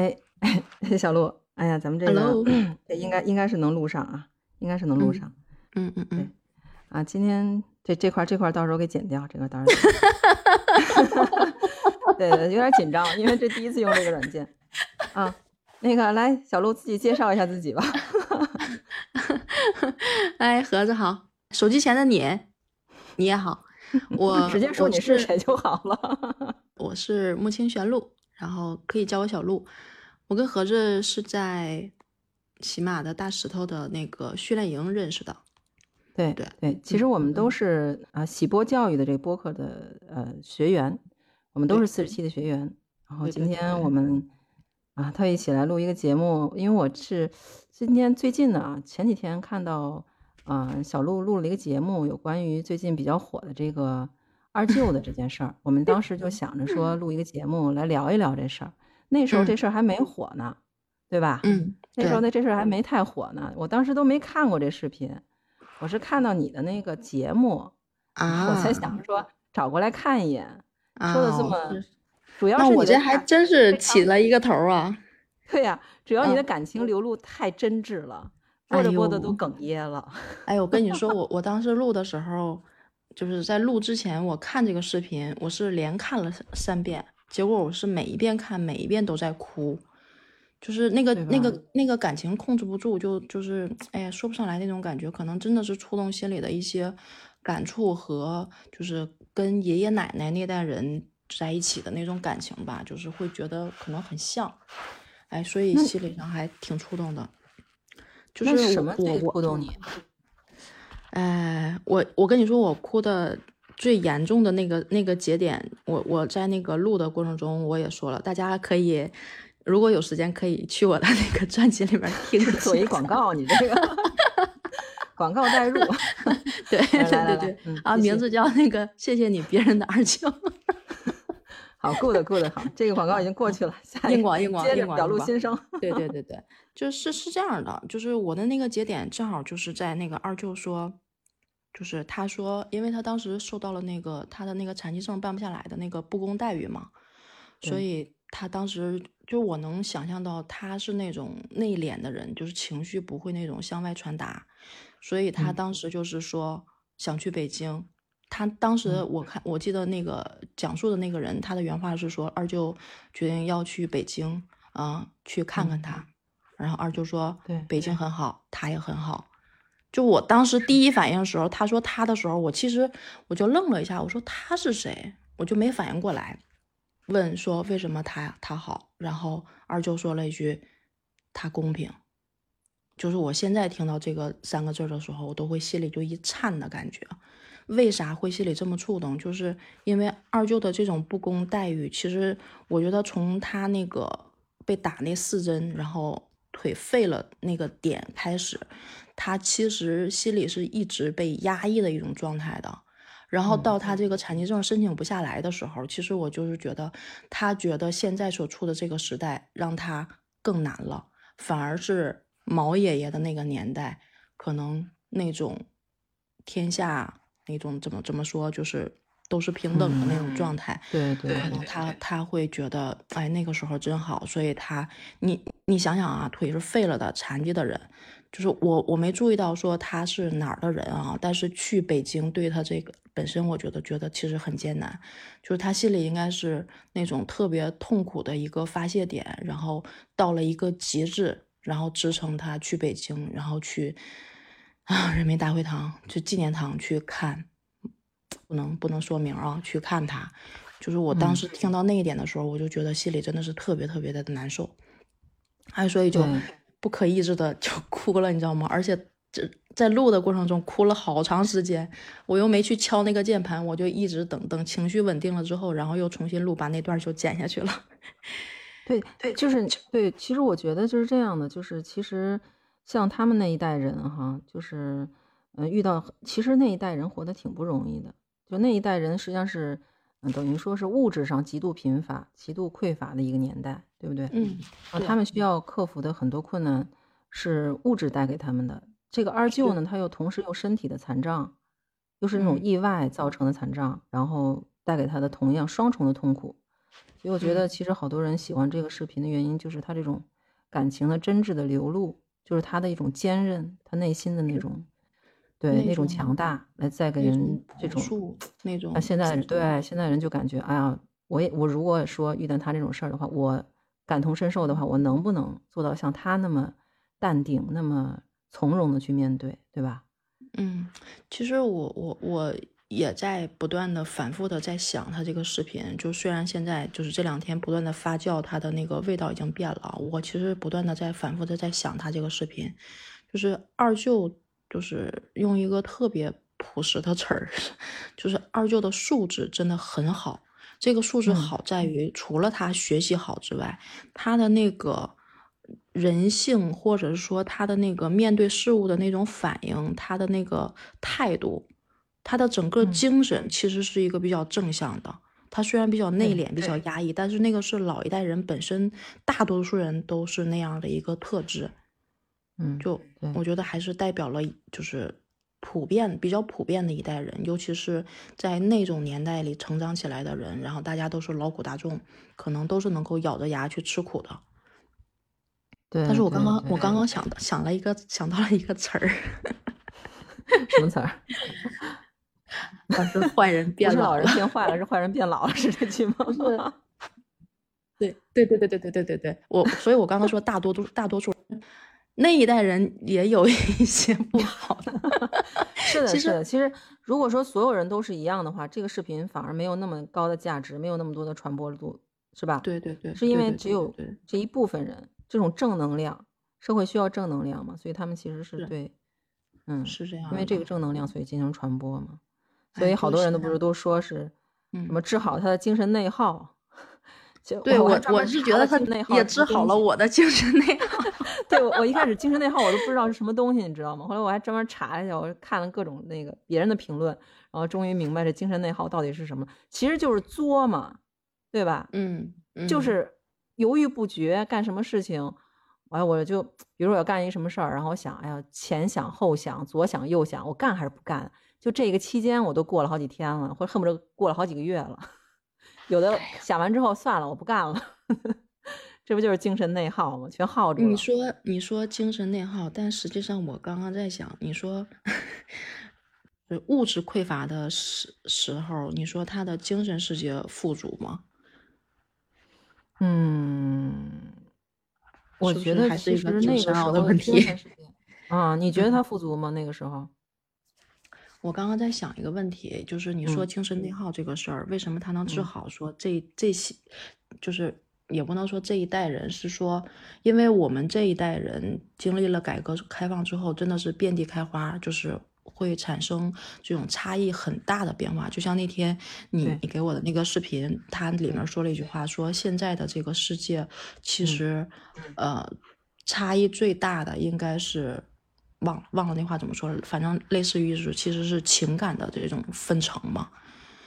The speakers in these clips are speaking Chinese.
哎，小鹿，哎呀，咱们这个这 应该应该是能录上啊，应该是能录上。嗯嗯嗯。啊，今天这这块这块到时候给剪掉，这个到时候。对对，有点紧张，因为这第一次用这个软件。啊，那个来，小鹿自己介绍一下自己吧。哎，盒子好，手机前的你，你也好，我直接说你是谁就好了。我是木青玄鹿，然后可以叫我小鹿。我跟盒子是在喜马的大石头的那个训练营认识的。对对对，其实我们都是啊喜播教育的这个播客的呃学员，我们都是四十七的学员。然后今天我们啊特意起来录一个节目，因为我是今天最近的啊前几天看到啊小鹿录了一个节目，有关于最近比较火的这个二舅的这件事儿。我们当时就想着说录一个节目来聊一聊这事儿。那时候这事儿还没火呢，对吧？嗯，那时候那这事儿还没太火呢，我当时都没看过这视频。我是看到你的那个节目啊，我才想说找过来看一眼。说的这么，主要是我这还真是起了一个头啊。对呀，主要你的感情流露太真挚了，播着播着都哽咽了。哎，我跟你说，我我当时录的时候，就是在录之前，我看这个视频，我是连看了三遍，结果我是每一遍看，每一遍都在哭。就是那个那个那个感情控制不住，就就是哎呀说不上来那种感觉，可能真的是触动心里的一些感触和就是跟爷爷奶奶那代人在一起的那种感情吧，就是会觉得可能很像，哎，所以心理上还挺触动的。就是什么我触动你？哎，我我跟你说，我哭的最严重的那个那个节点，我我在那个录的过程中我也说了，大家可以。如果有时间，可以去我的那个专辑里面听，做一广告。你这个 广告代入，对对对对啊，名字叫那个“谢谢你，别人的二舅”。好，good good，好，这个广告已经过去了。硬广硬广硬广，表露心声。对对对对，就是是这样的，就是我的那个节点正好就是在那个二舅说，就是他说，因为他当时受到了那个他的那个残疾证办不下来的那个不公待遇嘛，所以。他当时就我能想象到他是那种内敛的人，就是情绪不会那种向外传达，所以他当时就是说想去北京。他当时我看我记得那个讲述的那个人，他的原话是说二舅决定要去北京啊去看看他，然后二舅说对北京很好，他也很好。就我当时第一反应的时候，他说他的时候，我其实我就愣了一下，我说他是谁？我就没反应过来。问说为什么他他好，然后二舅说了一句他公平，就是我现在听到这个三个字的时候，我都会心里就一颤的感觉。为啥会心里这么触动？就是因为二舅的这种不公待遇，其实我觉得从他那个被打那四针，然后腿废了那个点开始，他其实心里是一直被压抑的一种状态的。然后到他这个残疾证申请不下来的时候，其实我就是觉得，他觉得现在所处的这个时代让他更难了，反而是毛爷爷的那个年代，可能那种天下那种怎么怎么说，就是都是平等的那种状态。对对，可能他他会觉得，哎，那个时候真好。所以他，你你想想啊，腿是废了的残疾的人。就是我我没注意到说他是哪儿的人啊，但是去北京对他这个本身，我觉得觉得其实很艰难，就是他心里应该是那种特别痛苦的一个发泄点，然后到了一个极致，然后支撑他去北京，然后去啊人民大会堂去纪念堂去看，不能不能说明啊，去看他，就是我当时听到那一点的时候，我就觉得心里真的是特别特别的难受，哎，所以就。不可抑制的就 哭了，你知道吗？而且这在录的过程中哭了好长时间，我又没去敲那个键盘，我就一直等等情绪稳定了之后，然后又重新录，把那段就剪下去了。对对，就是对。其实我觉得就是这样的，就是其实像他们那一代人哈，就是嗯，遇到其实那一代人活得挺不容易的，就那一代人实际上是。嗯，等于说是物质上极度贫乏、极度匮乏的一个年代，对不对？嗯，啊，他们需要克服的很多困难是物质带给他们的。这个二舅呢，他又同时又身体的残障，又是那种意外造成的残障，然后带给他的同样双重的痛苦。所以我觉得其实好多人喜欢这个视频的原因，就是他这种感情的真挚的流露，就是他的一种坚韧，他内心的那种对那种强大，来再给人这种那种。那现在对现在人就感觉，哎呀，我也我如果说遇到他这种事儿的话，我感同身受的话，我能不能做到像他那么淡定，那么从容的去面对，对吧？嗯，其实我我我。也在不断的反复的在想他这个视频，就虽然现在就是这两天不断的发酵，它的那个味道已经变了。我其实不断的在反复的在想他这个视频，就是二舅，就是用一个特别朴实的词儿，就是二舅的素质真的很好。这个素质好在于，除了他学习好之外，他的那个人性，或者是说他的那个面对事物的那种反应，他的那个态度。他的整个精神其实是一个比较正向的。他虽然比较内敛、比较压抑，但是那个是老一代人本身，大多数人都是那样的一个特质。嗯，就我觉得还是代表了，就是普遍比较普遍的一代人，尤其是在那种年代里成长起来的人，然后大家都是劳苦大众，可能都是能够咬着牙去吃苦的。对。但是我刚刚我刚刚想的想了一个想到了一个词儿，什么词儿？是坏人 变老人变坏了，是坏人变老了，是这句吗？对对对对对对对对对，我所以，我刚刚说大多都大多数那一代人也有一些不好的。是的，是的。其实如果说所有人都是一样的话，这个视频反而没有那么高的价值，没有那么多的传播度，是吧？对对对，是因为只有这一部分人这种正能量，社会需要正能量嘛，所以他们其实是对，嗯，是这样，因为这个正能量，所以进行传播嘛。所以好多人都不是都说是什么治好他的精神内耗？对我我是觉得他也治好了我的精神内耗。对我我一开始精神内耗我都不知道是什么东西，你知道吗？后来我还专门查了一下，我看了各种那个别人的评论，然后终于明白这精神内耗到底是什么。其实就是作嘛，对吧？嗯，就是犹豫不决干什么事情，哎，我就比如我要干一什么事儿，然后我想，哎呀，前想后想，左想右想，我干还是不干？就这个期间，我都过了好几天了，或者恨不得过了好几个月了。有的想完之后算了，我不干了，这不就是精神内耗吗？全耗住了。你说你说精神内耗，但实际上我刚刚在想，你说物质匮乏的时时候，你说他的精神世界富足吗？嗯，我觉得还是一个那个时候的问题。啊，你觉得他富足吗？那个时候？我刚刚在想一个问题，就是你说精神内耗这个事儿，为什么他能治好？说这这些，就是也不能说这一代人是说，因为我们这一代人经历了改革开放之后，真的是遍地开花，就是会产生这种差异很大的变化。就像那天你你给我的那个视频，它里面说了一句话，说现在的这个世界其实，呃，差异最大的应该是。忘忘了那话怎么说了，反正类似于是其实是情感的这种分层嘛，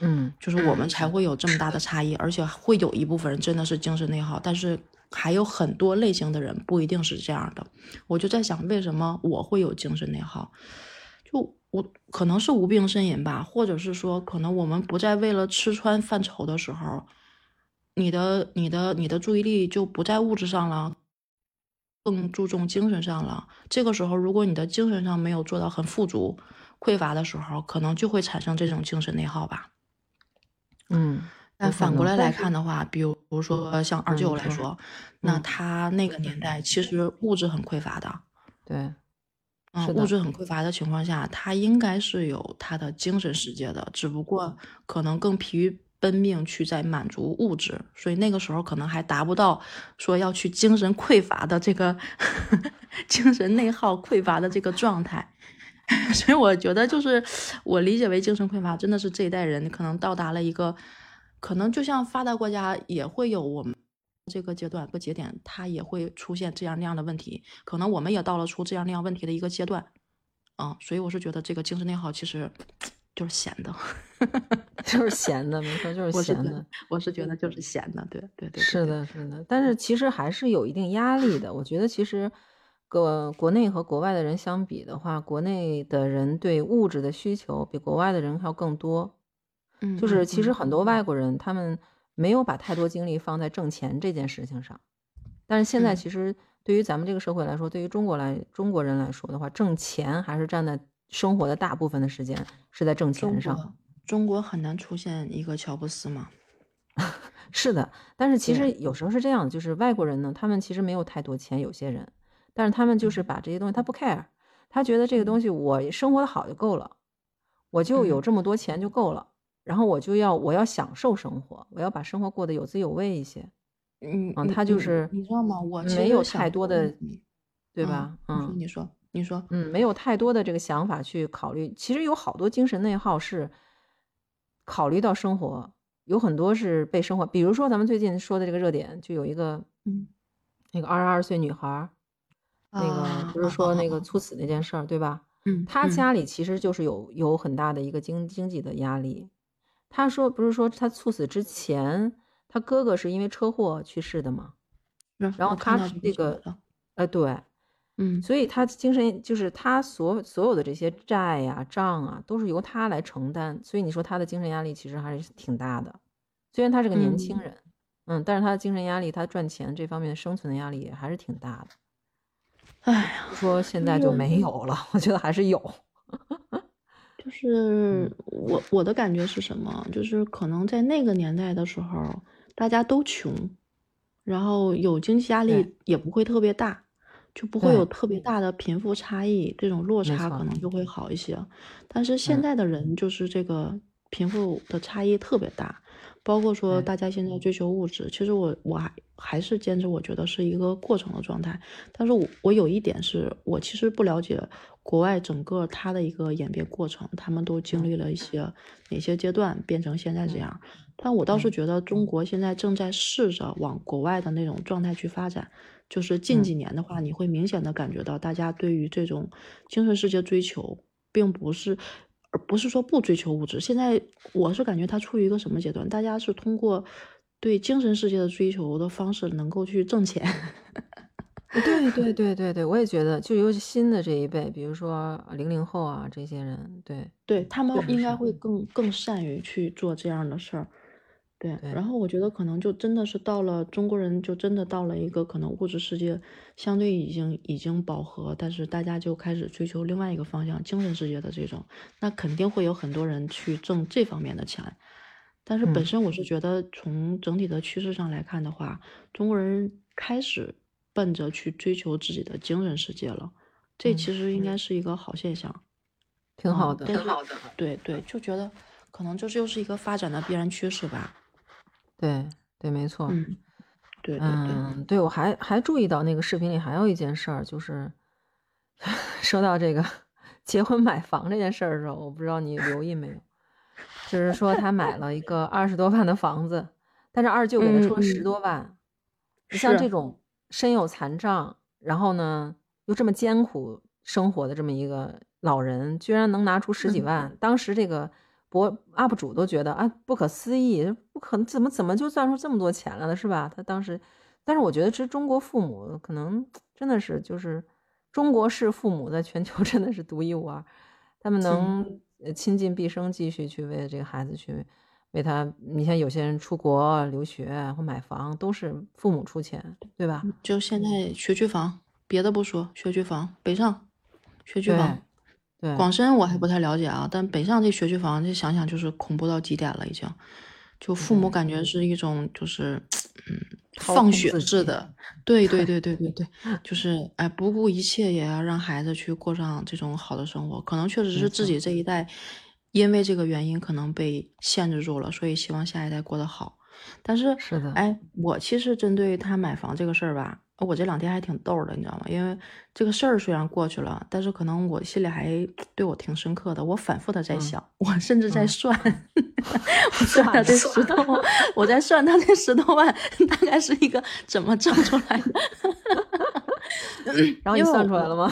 嗯，就是我们才会有这么大的差异，而且会有一部分人真的是精神内耗，但是还有很多类型的人不一定是这样的。我就在想，为什么我会有精神内耗？就我可能是无病呻吟吧，或者是说，可能我们不再为了吃穿犯愁的时候，你的你的你的注意力就不在物质上了。更注重精神上了，这个时候，如果你的精神上没有做到很富足、匮乏的时候，可能就会产生这种精神内耗吧。嗯，但反过来来看的话，比如说像二舅来说，那他那个年代其实物质很匮乏的。对，嗯，物质很匮乏的情况下，他应该是有他的精神世界的，只不过可能更疲于。奔命去在满足物质，所以那个时候可能还达不到说要去精神匮乏的这个 精神内耗匮乏的这个状态，所以我觉得就是我理解为精神匮乏，真的是这一代人可能到达了一个，可能就像发达国家也会有我们这个阶段个节点，它也会出现这样那样的问题，可能我们也到了出这样那样问题的一个阶段，嗯，所以我是觉得这个精神内耗其实。就是闲的，就是闲的，没错，就是闲的。我是觉得就是闲的，对对对，是的，是的。但是其实还是有一定压力的。我觉得其实，国国内和国外的人相比的话，国内的人对物质的需求比国外的人要更多。嗯，就是其实很多外国人他们没有把太多精力放在挣钱这件事情上。但是现在其实对于咱们这个社会来说，对于中国来中国人来说的话，挣钱还是占在生活的大部分的时间是在挣钱上。中国很难出现一个乔布斯吗？是的，但是其实有时候是这样，就是外国人呢，他们其实没有太多钱，有些人，但是他们就是把这些东西他不 care，他觉得这个东西我生活的好就够了，我就有这么多钱就够了，然后我就要我要享受生活，我要把生活过得有滋有味一些。嗯嗯，他就是你知道吗？我没有太多的，对吧？嗯，你说你说，嗯，没有太多的这个想法去考虑，其实有好多精神内耗是考虑到生活。有很多是被生活，比如说咱们最近说的这个热点，就有一个，嗯，那个二十二岁女孩，那个不是说那个猝死那件事儿，对吧？嗯，他家里其实就是有有很大的一个经经济的压力。他说不是说他猝死之前，他哥哥是因为车祸去世的嘛？然后他这个，呃，对，嗯，所以他精神就是他所所有的这些债呀账啊，都是由他来承担。所以你说他的精神压力其实还是挺大的。虽然他是个年轻人，嗯，但是他的精神压力，他赚钱这方面的生存的压力也还是挺大的。哎呀，说现在就没有了，我觉得还是有。就是我我的感觉是什么？就是可能在那个年代的时候，大家都穷，然后有经济压力也不会特别大，就不会有特别大的贫富差异，这种落差可能就会好一些。但是现在的人就是这个贫富的差异特别大。包括说大家现在追求物质，其实我我还还是坚持，我觉得是一个过程的状态。但是我我有一点是我其实不了解国外整个它的一个演变过程，他们都经历了一些哪些阶段变成现在这样。但我倒是觉得中国现在正在试着往国外的那种状态去发展。就是近几年的话，你会明显的感觉到大家对于这种精神世界追求，并不是。而不是说不追求物质，现在我是感觉他处于一个什么阶段？大家是通过对精神世界的追求的方式，能够去挣钱。对对对对对，我也觉得，就尤其新的这一辈，比如说零零后啊这些人，对对，他们应该会更更善于去做这样的事儿。对，然后我觉得可能就真的是到了中国人，就真的到了一个可能物质世界相对已经已经饱和，但是大家就开始追求另外一个方向，精神世界的这种，那肯定会有很多人去挣这方面的钱。但是本身我是觉得，从整体的趋势上来看的话，中国人开始奔着去追求自己的精神世界了，这其实应该是一个好现象，挺好的，挺好的。对对，就觉得可能这就是一个发展的必然趋势吧。对对，没错。嗯，对对对，对我还还注意到那个视频里还有一件事儿，就是 说到这个结婚买房这件事儿的时候，我不知道你留意没有，就是说他买了一个二十多万的房子，但是二舅给他出了十多万。你像这种身有残障，然后呢又这么艰苦生活的这么一个老人，居然能拿出十几万，当时这个。博 UP 主都觉得啊不可思议，不可能怎么怎么就赚出这么多钱来了呢？是吧？他当时，但是我觉得这中国父母可能真的是就是中国式父母在全球 真的是独一无二，他们能倾尽毕生继续去为这个孩子去为他。你像有些人出国留学或买房都是父母出钱，对吧？就现在学区房，别的不说，学区房北上学区房。广深我还不太了解啊，但北上这学区房，这想想就是恐怖到极点了，已经。就父母感觉是一种，就是嗯，放血似的。对对对对对对，就是哎，不顾一切也要让孩子去过上这种好的生活。可能确实是自己这一代，因为这个原因可能被限制住了，所以希望下一代过得好。但是是的，哎，我其实针对他买房这个事儿吧。我这两天还挺逗的，你知道吗？因为这个事儿虽然过去了，但是可能我心里还对我挺深刻的。我反复的在想，我甚至在算，我算他这十多万，我在算他这十多万大概是一个怎么挣出来的。然后 你算出来了吗？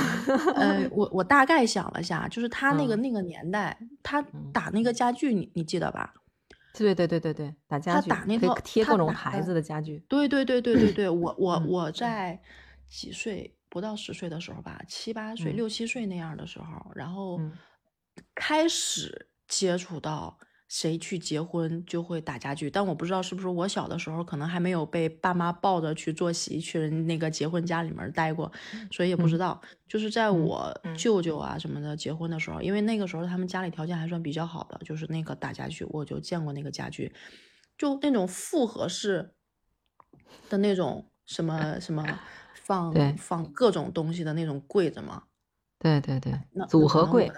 呃，我我大概想了下，就是他那个那个年代，他打那个家具，你你记得吧？对对对对对，打家具，他打那套贴各种牌子的家具。对对对对对对，我 我我在几岁不到十岁的时候吧，七八岁六七岁那样的时候，然后开始接触到谁去结婚就会打家具，但我不知道是不是我小的时候可能还没有被爸妈抱着去坐席去人那个结婚家里面待过，所以也不知道。就是在我舅舅啊什么的结婚的时候，因为那个时候他们家里条件还算比较好的，就是那个打家具，我就见过那个家具，就那种复合式的那种什么什么 放放各种东西的那种柜子嘛。对对对，组合柜。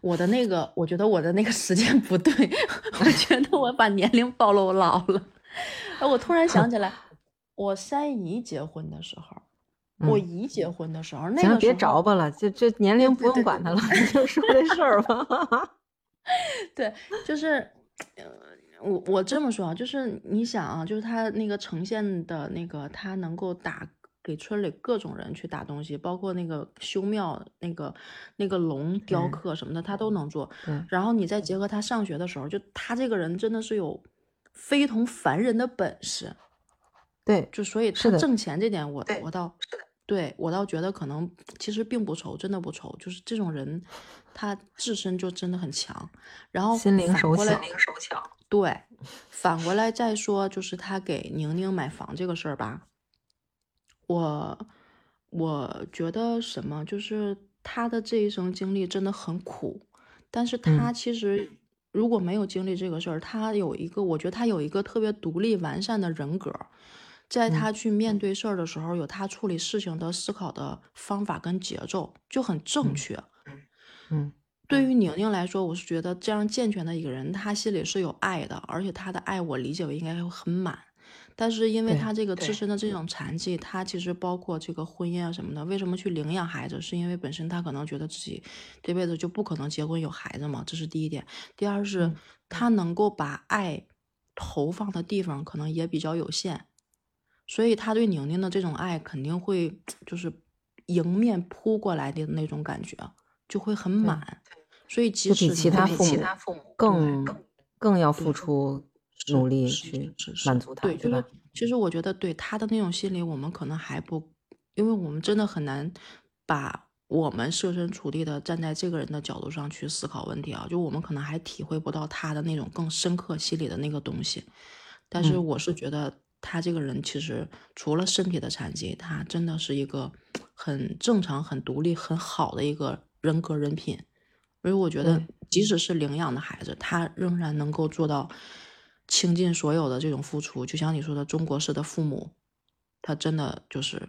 我的那个，我觉得我的那个时间不对，我觉得我把年龄暴露老了。哎，我突然想起来，我三姨结婚的时候，我姨结婚的时候，那个别着吧了，就这年龄不用管他了，你就说这事儿吧。对，就是，我我这么说啊，就是你想啊，就是他那个呈现的那个，他能够打。给村里各种人去打东西，包括那个修庙那个那个龙雕刻什么的，他都能做。然后你再结合他上学的时候，就他这个人真的是有非同凡人的本事。对，就所以他挣钱这点，我我倒对我倒觉得可能其实并不愁，真的不愁。就是这种人，他自身就真的很强。然后心灵手巧，对，反过来再说，就是他给宁宁买房这个事儿吧。我我觉得什么，就是他的这一生经历真的很苦，但是他其实如果没有经历这个事儿，他有一个，我觉得他有一个特别独立完善的人格，在他去面。对事儿的时候，有他处理事情的思考的方法跟节奏就很正确。嗯，对于宁宁来说，我是觉得这样健全的一个人，他心里是有爱的，而且他的爱我理解为应该会很满。但是因为他这个自身的这种残疾，他其实包括这个婚姻啊什么的，为什么去领养孩子？是因为本身他可能觉得自己这辈子就不可能结婚有孩子嘛，这是第一点。第二是，他能够把爱投放的地方可能也比较有限，所以他对宁宁的这种爱肯定会就是迎面扑过来的那种感觉，就会很满。所以即使其他父母更更要付出。努力去满足他，对，就是其实我觉得对他的那种心理，我们可能还不，因为我们真的很难把我们设身处地的站在这个人的角度上去思考问题啊，就我们可能还体会不到他的那种更深刻心理的那个东西。但是我是觉得他这个人其实除了身体的残疾，他真的是一个很正常、很独立、很好的一个人格人品。所以我觉得，即使是领养的孩子，他仍然能够做到。倾尽所有的这种付出，就像你说的中国式的父母，他真的就是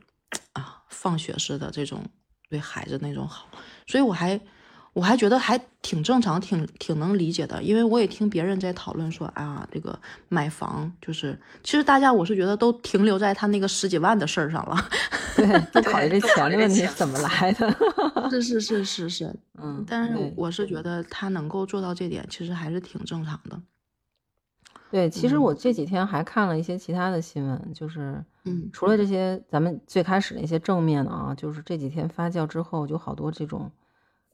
啊，放血式的这种对孩子那种好，所以我还我还觉得还挺正常，挺挺能理解的。因为我也听别人在讨论说啊，这个买房就是，其实大家我是觉得都停留在他那个十几万的事儿上了，对，不考虑 这钱的问题怎么来的，是是是是是，嗯，但是我是觉得他能够做到这点，其实还是挺正常的。对，其实我这几天还看了一些其他的新闻，就是，嗯，除了这些咱们最开始的一些正面的啊，就是这几天发酵之后，就好多这种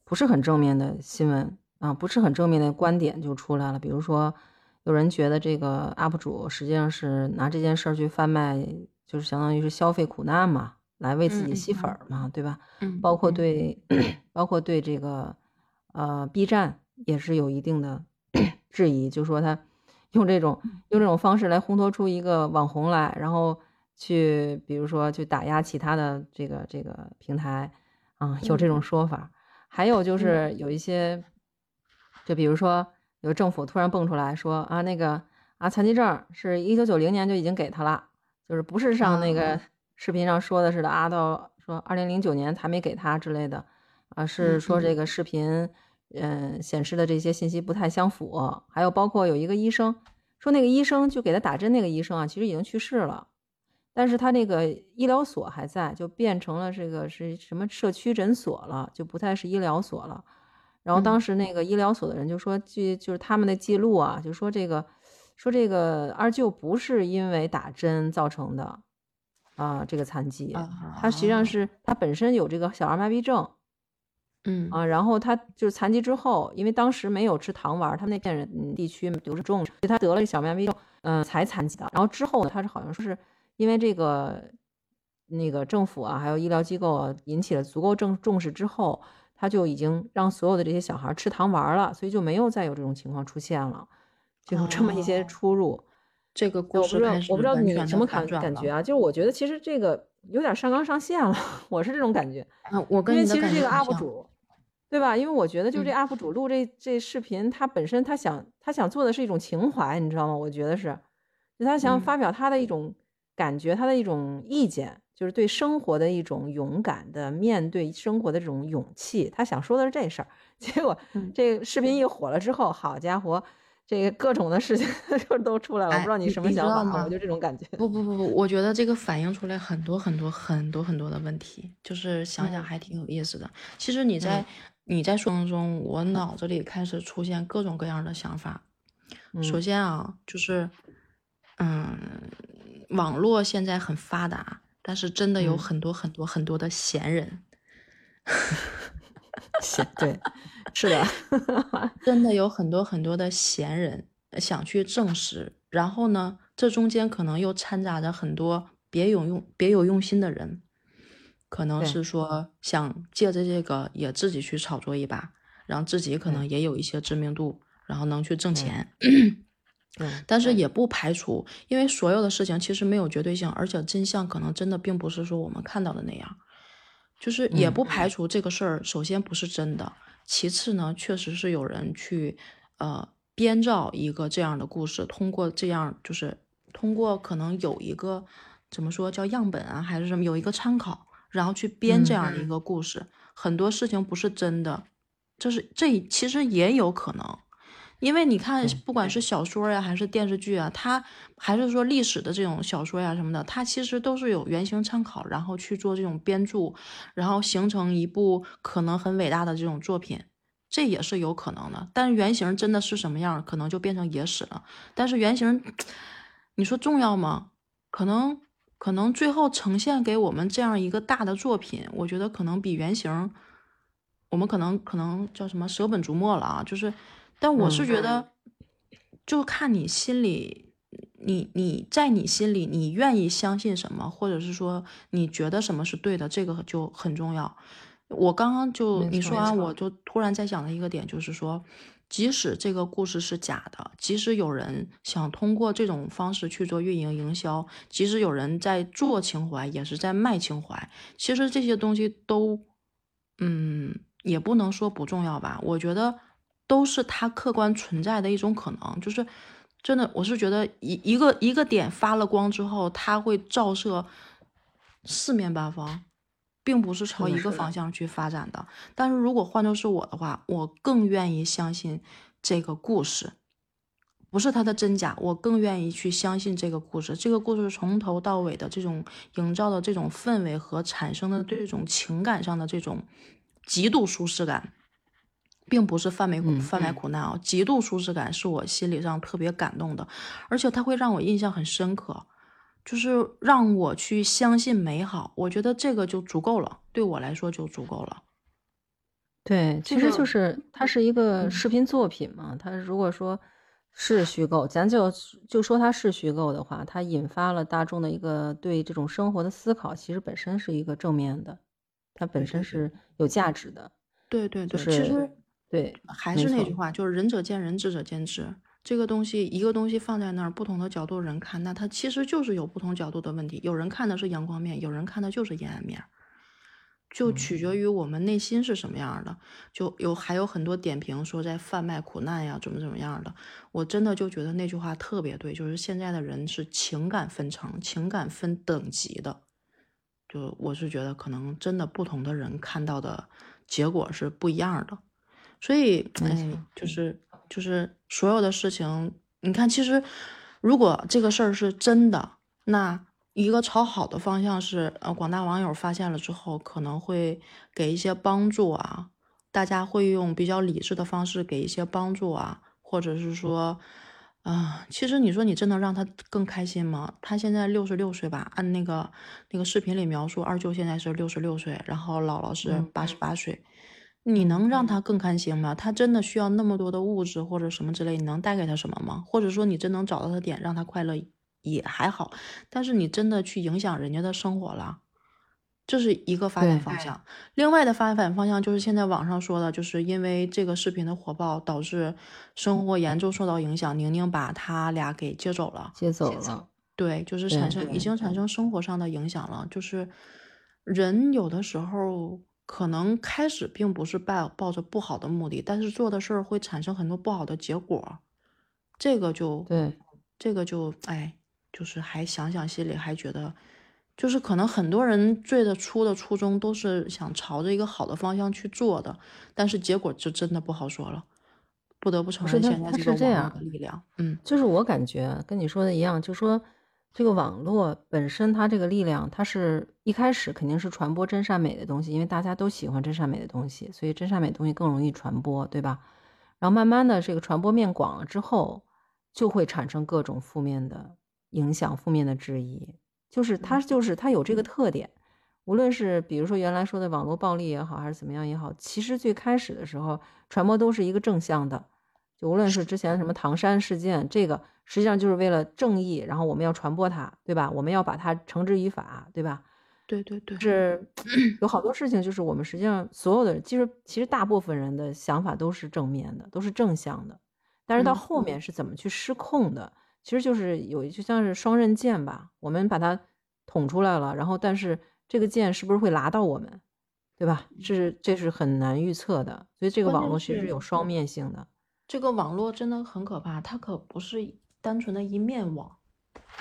不是很正面的新闻啊，不是很正面的观点就出来了。比如说，有人觉得这个 UP 主实际上是拿这件事儿去贩卖，就是相当于是消费苦难嘛，来为自己吸粉嘛，对吧？嗯，包括对，包括对这个呃 B 站也是有一定的质疑，就说他。用这种用这种方式来烘托出一个网红来，然后去比如说去打压其他的这个这个平台，啊，有这种说法。还有就是有一些，就比如说有政府突然蹦出来说啊，那个啊残疾证是一九九零年就已经给他了，就是不是像那个。视频上说的似的啊，到说二零零九年才没给他之类的，啊，是说这个视频。嗯，显示的这些信息不太相符，还有包括有一个医生说，那个医生就给他打针那个医生啊，其实已经去世了，但是他那个医疗所还在，就变成了这个是什么社区诊所了，就不再是医疗所了。然后当时那个医疗所的人就说，记就是他们的记录啊，就说这个说这个二舅不是因为打针造成的啊，这个残疾，他实际上是他本身有这个小儿麻痹症。嗯啊，然后他就是残疾之后，因为当时没有吃糖丸，他们那片人地区流是重，所以他得了小麻痹症，嗯，才残疾的。然后之后呢，他是好像说是因为这个那个政府啊，还有医疗机构啊，引起了足够重重视之后，他就已经让所有的这些小孩吃糖丸了，所以就没有再有这种情况出现了。就有这么一些出入。这个故事开始，我不知道你什么感感觉啊？就是我觉得其实这个有点上纲上线了，我是这种感觉。啊，我跟因为其实这个 UP 主，对吧？因为我觉得就这 UP 主录这这视频，他本身他想他想做的是一种情怀，你知道吗？我觉得是，就他想发表他的一种感觉，他的一种意见，就是对生活的一种勇敢的面对生活的这种勇气。他想说的是这事儿。结果这个视频一火了之后，好家伙！这个各种的事情 就都出来了，我不知道你什么想法，我就这种感觉。不不不不，我觉得这个反映出来很多很多很多很多的问题，就是想想还挺有意思的。其实你在你在说当中，我脑子里开始出现各种各样的想法。首先啊，就是嗯，网络现在很发达，但是真的有很多很多很多的闲人。闲对。是的，真的有很多很多的闲人想去证实，然后呢，这中间可能又掺杂着很多别有用、别有用心的人，可能是说想借着这个也自己去炒作一把，然后自己可能也有一些知名度，然后能去挣钱。嗯但是也不排除，因为所有的事情其实没有绝对性，而且真相可能真的并不是说我们看到的那样，就是也不排除这个事儿首先不是真的。其次呢，确实是有人去，呃，编造一个这样的故事，通过这样就是通过可能有一个怎么说叫样本啊，还是什么有一个参考，然后去编这样的一个故事。很多事情不是真的，就是这其实也有可能。因为你看，不管是小说呀，还是电视剧啊，它还是说历史的这种小说呀什么的，它其实都是有原型参考，然后去做这种编著，然后形成一部可能很伟大的这种作品，这也是有可能的。但是原型真的是什么样，可能就变成野史了。但是原型，你说重要吗？可能可能最后呈现给我们这样一个大的作品，我觉得可能比原型，我们可能可能叫什么舍本逐末了啊，就是。但我是觉得，就看你心里，你你在你心里，你愿意相信什么，或者是说你觉得什么是对的，这个就很重要。我刚刚就你说完，我就突然在想的一个点，就是说，即使这个故事是假的，即使有人想通过这种方式去做运营营销，即使有人在做情怀，也是在卖情怀，其实这些东西都，嗯，也不能说不重要吧。我觉得。都是它客观存在的一种可能，就是真的，我是觉得一一个一个点发了光之后，它会照射四面八方，并不是朝一个方向去发展的。但是如果换作是我的话，我更愿意相信这个故事，不是它的真假，我更愿意去相信这个故事。这个故事从头到尾的这种营造的这种氛围和产生的这种情感上的这种极度舒适感。并不是贩卖贩卖苦难啊，极度舒适感是我心理上特别感动的，而且它会让我印象很深刻，就是让我去相信美好。我觉得这个就足够了，对我来说就足够了。对，其实就是它是一个视频作品嘛，它如果说是虚构，咱就就说它是虚构的话，它引发了大众的一个对这种生活的思考，其实本身是一个正面的，它本身是有价值的。对对对，其实。对，还是那句话，就是仁者见仁，智者见智。这个东西，一个东西放在那儿，不同的角度人看，那它其实就是有不同角度的问题。有人看的是阳光面，有人看的就是阴暗面，就取决于我们内心是什么样的。就有还有很多点评说在贩卖苦难呀，怎么怎么样的。我真的就觉得那句话特别对，就是现在的人是情感分层，情感分等级的。就我是觉得，可能真的不同的人看到的结果是不一样的。所以，哎，就是就是所有的事情，你看，其实如果这个事儿是真的，那一个朝好的方向是，呃，广大网友发现了之后，可能会给一些帮助啊，大家会用比较理智的方式给一些帮助啊，或者是说，啊，其实你说你真的让他更开心吗？他现在六十六岁吧，按那个那个视频里描述，二舅现在是六十六岁，然后姥姥是八十八岁。你能让他更开心吗？他真的需要那么多的物质或者什么之类，你能带给他什么吗？或者说你真能找到他点让他快乐也还好，但是你真的去影响人家的生活了，这是一个发展方向。另外的发展方向就是现在网上说的，就是因为这个视频的火爆，导致生活严重受到影响。宁宁把他俩给接走了，接走了。对，就是产生已经产生生活上的影响了。就是人有的时候可能开始并不是抱抱着不好的目的，但是做的事儿会产生很多不好的结果。这个就对，这个就哎，就是还想想心里还觉得。就是可能很多人最的初的初衷都是想朝着一个好的方向去做的，但是结果就真的不好说了。不得不承认，现在这个网络的力量，嗯，就是我感觉跟你说的一样，就说这个网络本身它这个力量，它是一开始肯定是传播真善美的东西，因为大家都喜欢真善美的东西，所以真善美的东西更容易传播，对吧？然后慢慢的这个传播面广了之后，就会产生各种负面的影响、负面的质疑。就是它，就是它有这个特点，无论是比如说原来说的网络暴力也好，还是怎么样也好，其实最开始的时候传播都是一个正向的，就无论是之前什么唐山事件，这个实际上就是为了正义，然后我们要传播它，对吧？我们要把它绳之以法，对吧？对对对，是有好多事情，就是我们实际上所有的，其实其实大部分人的想法都是正面的，都是正向的，但是到后面是怎么去失控的？其实就是有就像是双刃剑吧，我们把它捅出来了，然后但是这个剑是不是会拉到我们，对吧？这是这是很难预测的，所以这个网络其实有双面性的。这个网络真的很可怕，它可不是单纯的一面网，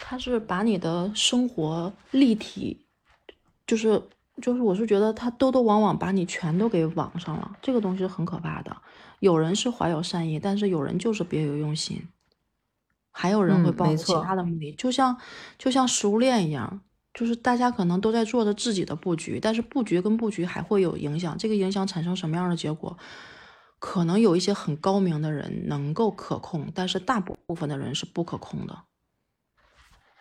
它是把你的生活立体，就是就是我是觉得它兜兜往往把你全都给网上了，这个东西是很可怕的。有人是怀有善意，但是有人就是别有用心。还有人会抱着其他的目的，就像就像食物链一样，就是大家可能都在做着自己的布局，但是布局跟布局还会有影响。这个影响产生什么样的结果，可能有一些很高明的人能够可控，但是大部分的人是不可控的。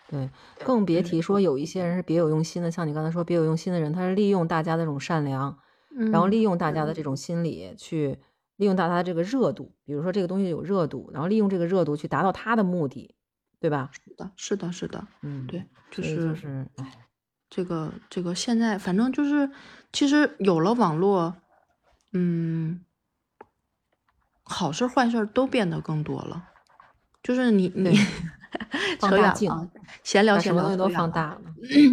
对，更别提说有一些人是别有用心的，像你刚才说别有用心的人，他是利用大家的这种善良，然后利用大家的这种心理去。利用到它的这个热度，比如说这个东西有热度，然后利用这个热度去达到他的目的，对吧？是的，是的，是的，嗯，对，就是就是，哎，这个这个现在反正就是，其实有了网络，嗯，好事坏事都变得更多了。就是你你扯远了，闲聊闲聊都放大了。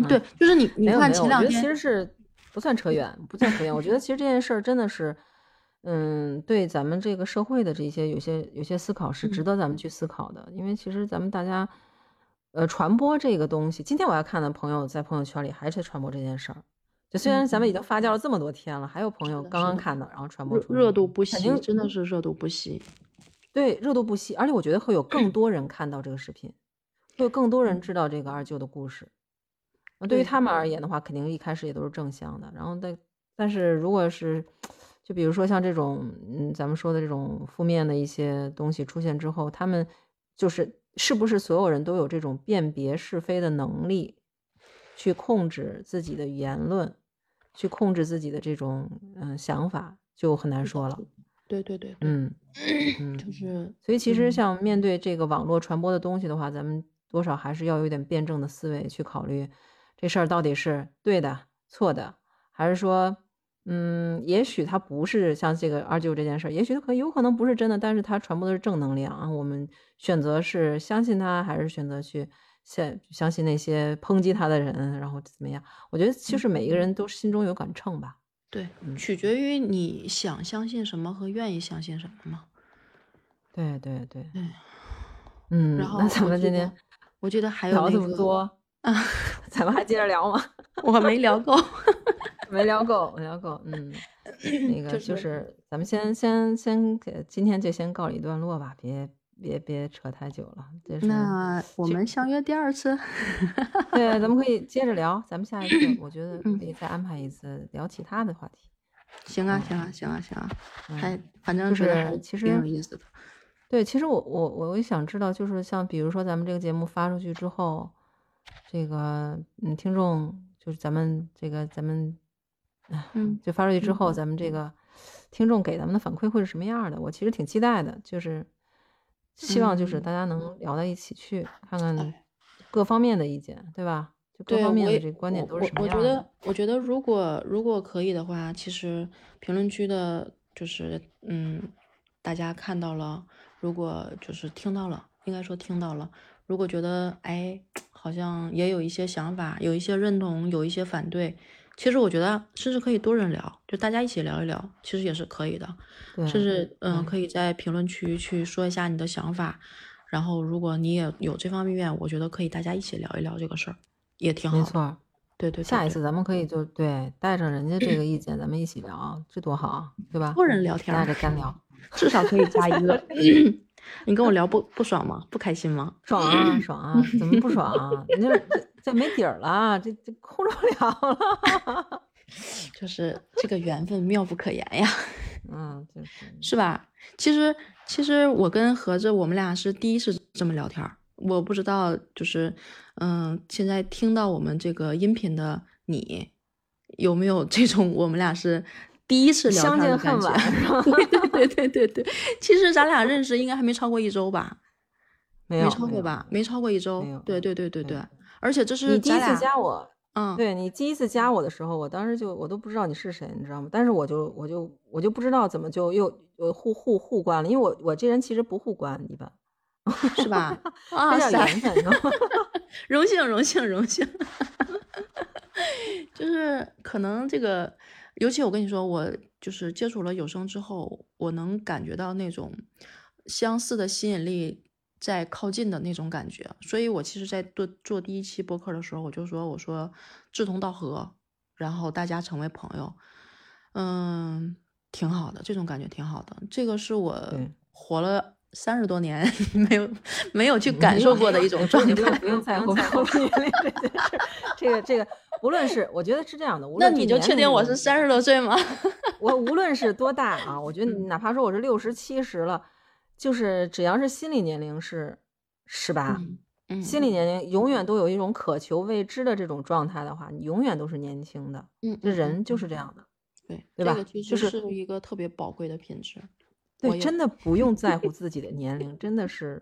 对，就是你你看前两天其实是不算扯远，不算扯远。我觉得其实这件事儿真的是。嗯，对咱们这个社会的这些有些有些思考是值得咱们去思考的，因为其实咱们大家，呃，传播这个东西，今天我要看的朋友在朋友圈里还是传播这件事儿，就虽然咱们已经发酵了这么多天了，还有朋友刚刚看到，然后传播出热度不息，真的是热度不息，对，热度不息，而且我觉得会有更多人看到这个视频，会有更多人知道这个二舅的故事，那对于他们而言的话，肯定一开始也都是正向的，然后但但是如果是。就比如说像这种，嗯，咱们说的这种负面的一些东西出现之后，他们就是是不是所有人都有这种辨别是非的能力，去控制自己的言论，去控制自己的这种嗯想法，就很难说了。对对对，嗯嗯，就是所以其实像面对这个网络传播的东西的话，咱们多少还是要有一点辩证的思维去考虑这事儿到底是对的、错的，还是说。嗯，也许他不是像这个二舅这件事儿，也许他可有可能不是真的，但是他传播的是正能量啊。我们选择是相信他，还是选择去相相信那些抨击他的人，然后怎么样？我觉得其实每一个人都心中有杆秤吧。对，取决于你想相信什么和愿意相信什么嘛。对对对，嗯。然后那咱们今天我觉得还有聊这么多啊 咱们还接着聊吗？我没聊够。没聊够，没聊够，嗯，那个就是咱们先先先给今天就先告一段落吧，别别别扯太久了。那我们相约第二次，对，咱们可以接着聊，咱们下一次我觉得可以再安排一次聊其他的话题。行啊，行啊，行啊，行啊，还反正是其实挺有意思的。对，其实我我我也想知道，就是像比如说咱们这个节目发出去之后，这个嗯，听众就是咱们这个咱们。嗯，就发出去之后，咱们这个听众给咱们的反馈会是什么样的？我其实挺期待的，就是希望就是大家能聊到一起去，看看各方面的意见，对吧？就各方面的这个观点都是什么样的？我觉得，我觉得如果如果可以的话，其实评论区的，就是嗯，大家看到了，如果就是听到了，应该说听到了，如果觉得哎，好像也有一些想法，有一些认同，有一些反对。其实我觉得，甚至可以多人聊，就大家一起聊一聊，其实也是可以的。甚至嗯，可以在评论区去说一下你的想法。然后，如果你也有这方面愿，我觉得可以大家一起聊一聊这个事儿，也挺好。没错，对对。下一次咱们可以就对带着人家这个意见，咱们一起聊，这多好啊，对吧？多人聊天，带着干聊，至少可以加一个。你跟我聊不不爽吗？不开心吗？爽啊爽啊！怎么不爽啊？人家这这没底儿了，这这控制不了了。就是这个缘分妙不可言呀。嗯，就是是吧？其实其实我跟何子我们俩是第一次这么聊天我不知道就是嗯，现在听到我们这个音频的你有没有这种我们俩是。第一次聊天的感觉，对对对对对对。其实咱俩认识应该还没超过一周吧？没有，没超过吧？没超过一周。对对对对对。而且这是你第一次加我，嗯，对你第一次加我的时候，我当时就我都不知道你是谁，你知道吗？但是我就我就我就不知道怎么就又又互互互关了，因为我我这人其实不互关一般，是吧？啊，比较缘分，荣幸荣幸荣幸。就是可能这个。尤其我跟你说，我就是接触了有声之后，我能感觉到那种相似的吸引力在靠近的那种感觉。所以我其实，在做做第一期播客的时候，我就说，我说志同道合，然后大家成为朋友，嗯，挺好的，这种感觉挺好的。这个是我活了三十多年 没有没有去感受过的一种状态。不用在乎年龄这件事，这个这个。无论是，我觉得是这样的。那你就确定我是三十多岁吗？我无论是多大啊，我觉得哪怕说我是六十七十了，就是只要是心理年龄是十八，心理年龄永远都有一种渴求未知的这种状态的话，你永远都是年轻的。嗯，人就是这样的，对对吧？就是是一个特别宝贵的品质。对，真的不用在乎 自己的年龄，真的是，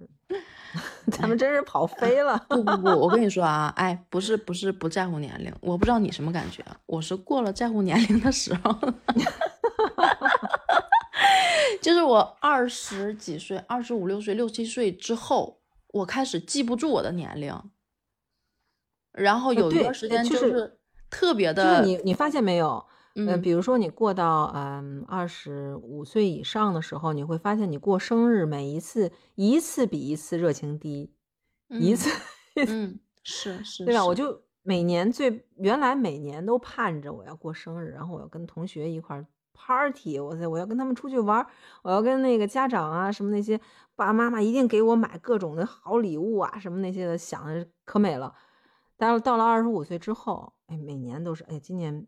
咱们真是跑飞了。不不不，我跟你说啊，哎，不是不是不在乎年龄，我不知道你什么感觉，我是过了在乎年龄的时候，就是我二十几岁，二十五六岁、六七岁之后，我开始记不住我的年龄，然后有一段时间就是特别的，就是你你发现没有？嗯，比如说你过到嗯二十五岁以上的时候，你会发现你过生日每一次一次比一次热情低，一次 嗯是是，对吧？我就每年最原来每年都盼着我要过生日，然后我要跟同学一块 party，我塞，我要跟他们出去玩，我要跟那个家长啊什么那些爸爸妈妈一定给我买各种的好礼物啊什么那些的，想的可美了。但是到了二十五岁之后，哎，每年都是哎，今年。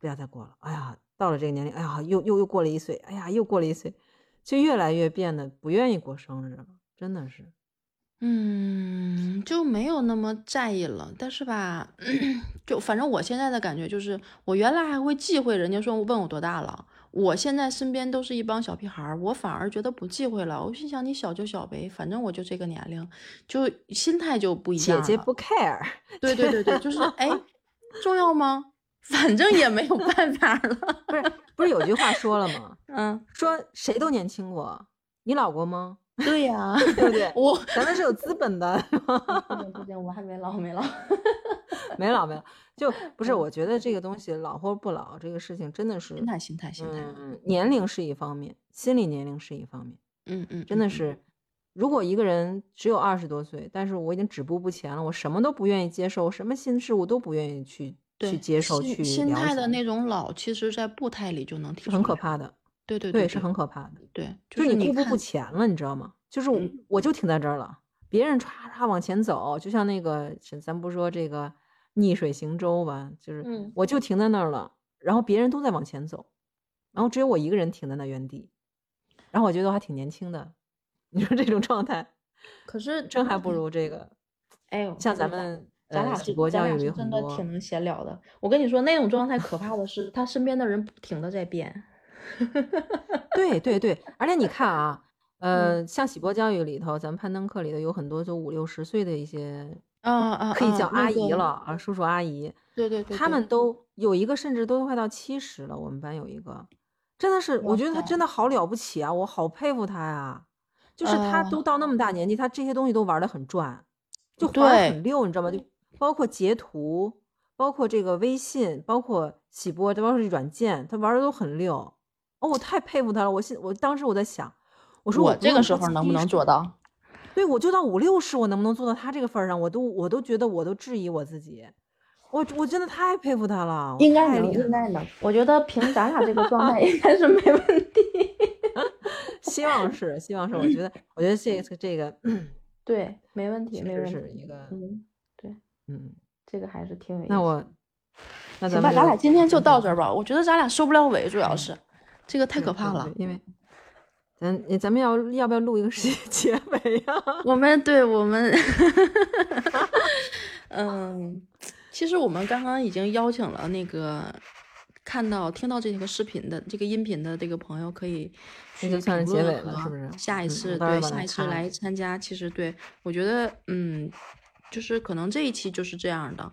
不要再过了，哎呀，到了这个年龄，哎呀，又又又过了一岁，哎呀，又过了一岁，就越来越变得不愿意过生日了，真的是，嗯，就没有那么在意了。但是吧，就反正我现在的感觉就是，我原来还会忌讳人家说问我多大了，我现在身边都是一帮小屁孩儿，我反而觉得不忌讳了。我心想，你小就小呗，反正我就这个年龄，就心态就不一样。姐姐不 care，对对对对，就是哎，重要吗？反正也没有办法了，不是不是有句话说了吗？嗯，说谁都年轻过，你老过吗？对呀，对不对？我咱们是有资本的，不行不行，我还没老 没老，没老没老，就 不是。我觉得这个东西老或不老，这个事情真的是心态心态心态。嗯，年龄是一方面，心理年龄是一方面。嗯嗯，真的是，如果一个人只有二十多岁，但是我已经止步不前了，我什么都不愿意接受，什么新事物都不愿意去。去接受，去心态的那种老，其实，在步态里就能体很可怕的。对对对，是很可怕的。对，就是你步步不前了，你知道吗？就是我就停在这儿了，别人唰唰往前走，就像那个，咱不说这个逆水行舟吧，就是我就停在那儿了，然后别人都在往前走，然后只有我一个人停在那原地，然后我觉得我还挺年轻的。你说这种状态，可是真还不如这个，哎，像咱们。咱俩是咱俩是真的挺能闲聊的。我跟你说，那种状态可怕的是，他身边的人不停的在变。对对对，而且你看啊，呃，像喜播教育里头，咱们攀登课里头有很多就五六十岁的一些啊啊，可以叫阿姨了啊，叔叔阿姨。对对对，他们都有一个甚至都快到七十了。我们班有一个，真的是，我觉得他真的好了不起啊，我好佩服他呀。就是他都到那么大年纪，他这些东西都玩的很转，就玩的很溜，你知道吗？就包括截图，包括这个微信，包括喜播，这包括软件，他玩的都很溜。哦，我太佩服他了。我现我当时我在想，我说我这个时候能不能做到？对，我就到五六十，我能不能做到他这个份儿上？我都我都觉得我都质疑我自己。我我真的太佩服他了，应该能，应该能。我觉得凭咱俩这个状态，应该是没问题。希望是，希望是。我觉得，我觉得这个这个，对，没问题，没问题。是一个，嗯，这个还是挺有意思。那我，那行吧，咱俩今天就到这儿吧。我觉得咱俩收不了尾，主要是这个太可怕了。因为，咱咱们要要不要录一个结 结尾呀？我们对我们，嗯，其实我们刚刚已经邀请了那个。看到、听到这个视频的这个音频的这个朋友，可以那就算是结尾了，是不是？下一次对下一次来参加，其实对我觉得，嗯，就是可能这一期就是这样的。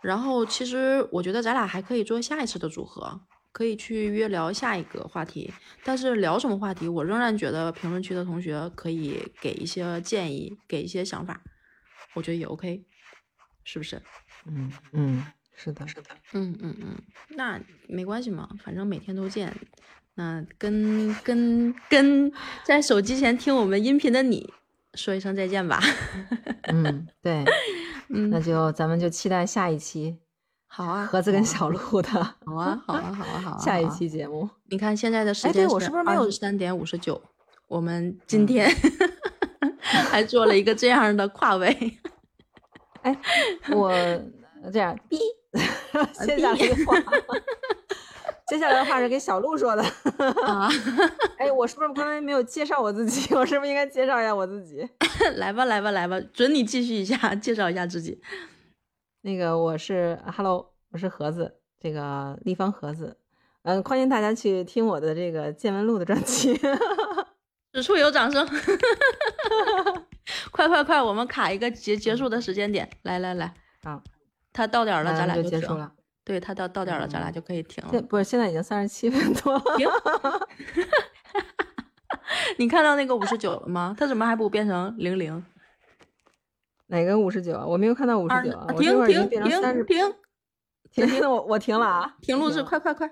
然后其实我觉得咱俩还可以做下一次的组合，可以去约聊下一个话题。但是聊什么话题，我仍然觉得评论区的同学可以给一些建议，给一些想法，我觉得也 OK，是不是？嗯嗯。是的，是的，嗯嗯嗯，那没关系嘛，反正每天都见。那跟跟跟在手机前听我们音频的你说一声再见吧。嗯，对，嗯，那就咱们就期待下一期。好啊，盒子跟小鹿的。好啊，好啊，好啊，好啊。下一期节目，你看现在的时间是二十三点五十九，我们今天 还做了一个这样的跨位。哎，我这样逼。接下来的话，接下来的话是给小鹿说的 啊。哎，我是不是刚才没有介绍我自己？我是不是应该介绍一下我自己？来吧，来吧，来吧，准你继续一下，介绍一下自己。那个我是 Hello，我是盒子，这个立方盒子。嗯，欢迎大家去听我的这个见闻录的专辑。此处有掌声。快快快，我们卡一个结结束的时间点。来来来，啊。他到点了，咱俩就结束了。对他到到点了，咱俩就可以停了。不是，现在已经三十七分多了。停。你看到那个五十九了吗？他怎么还不变成零零？哪个五十九啊？我没有看到五十九。停停停停停停！我我停了啊！停录制，快快快！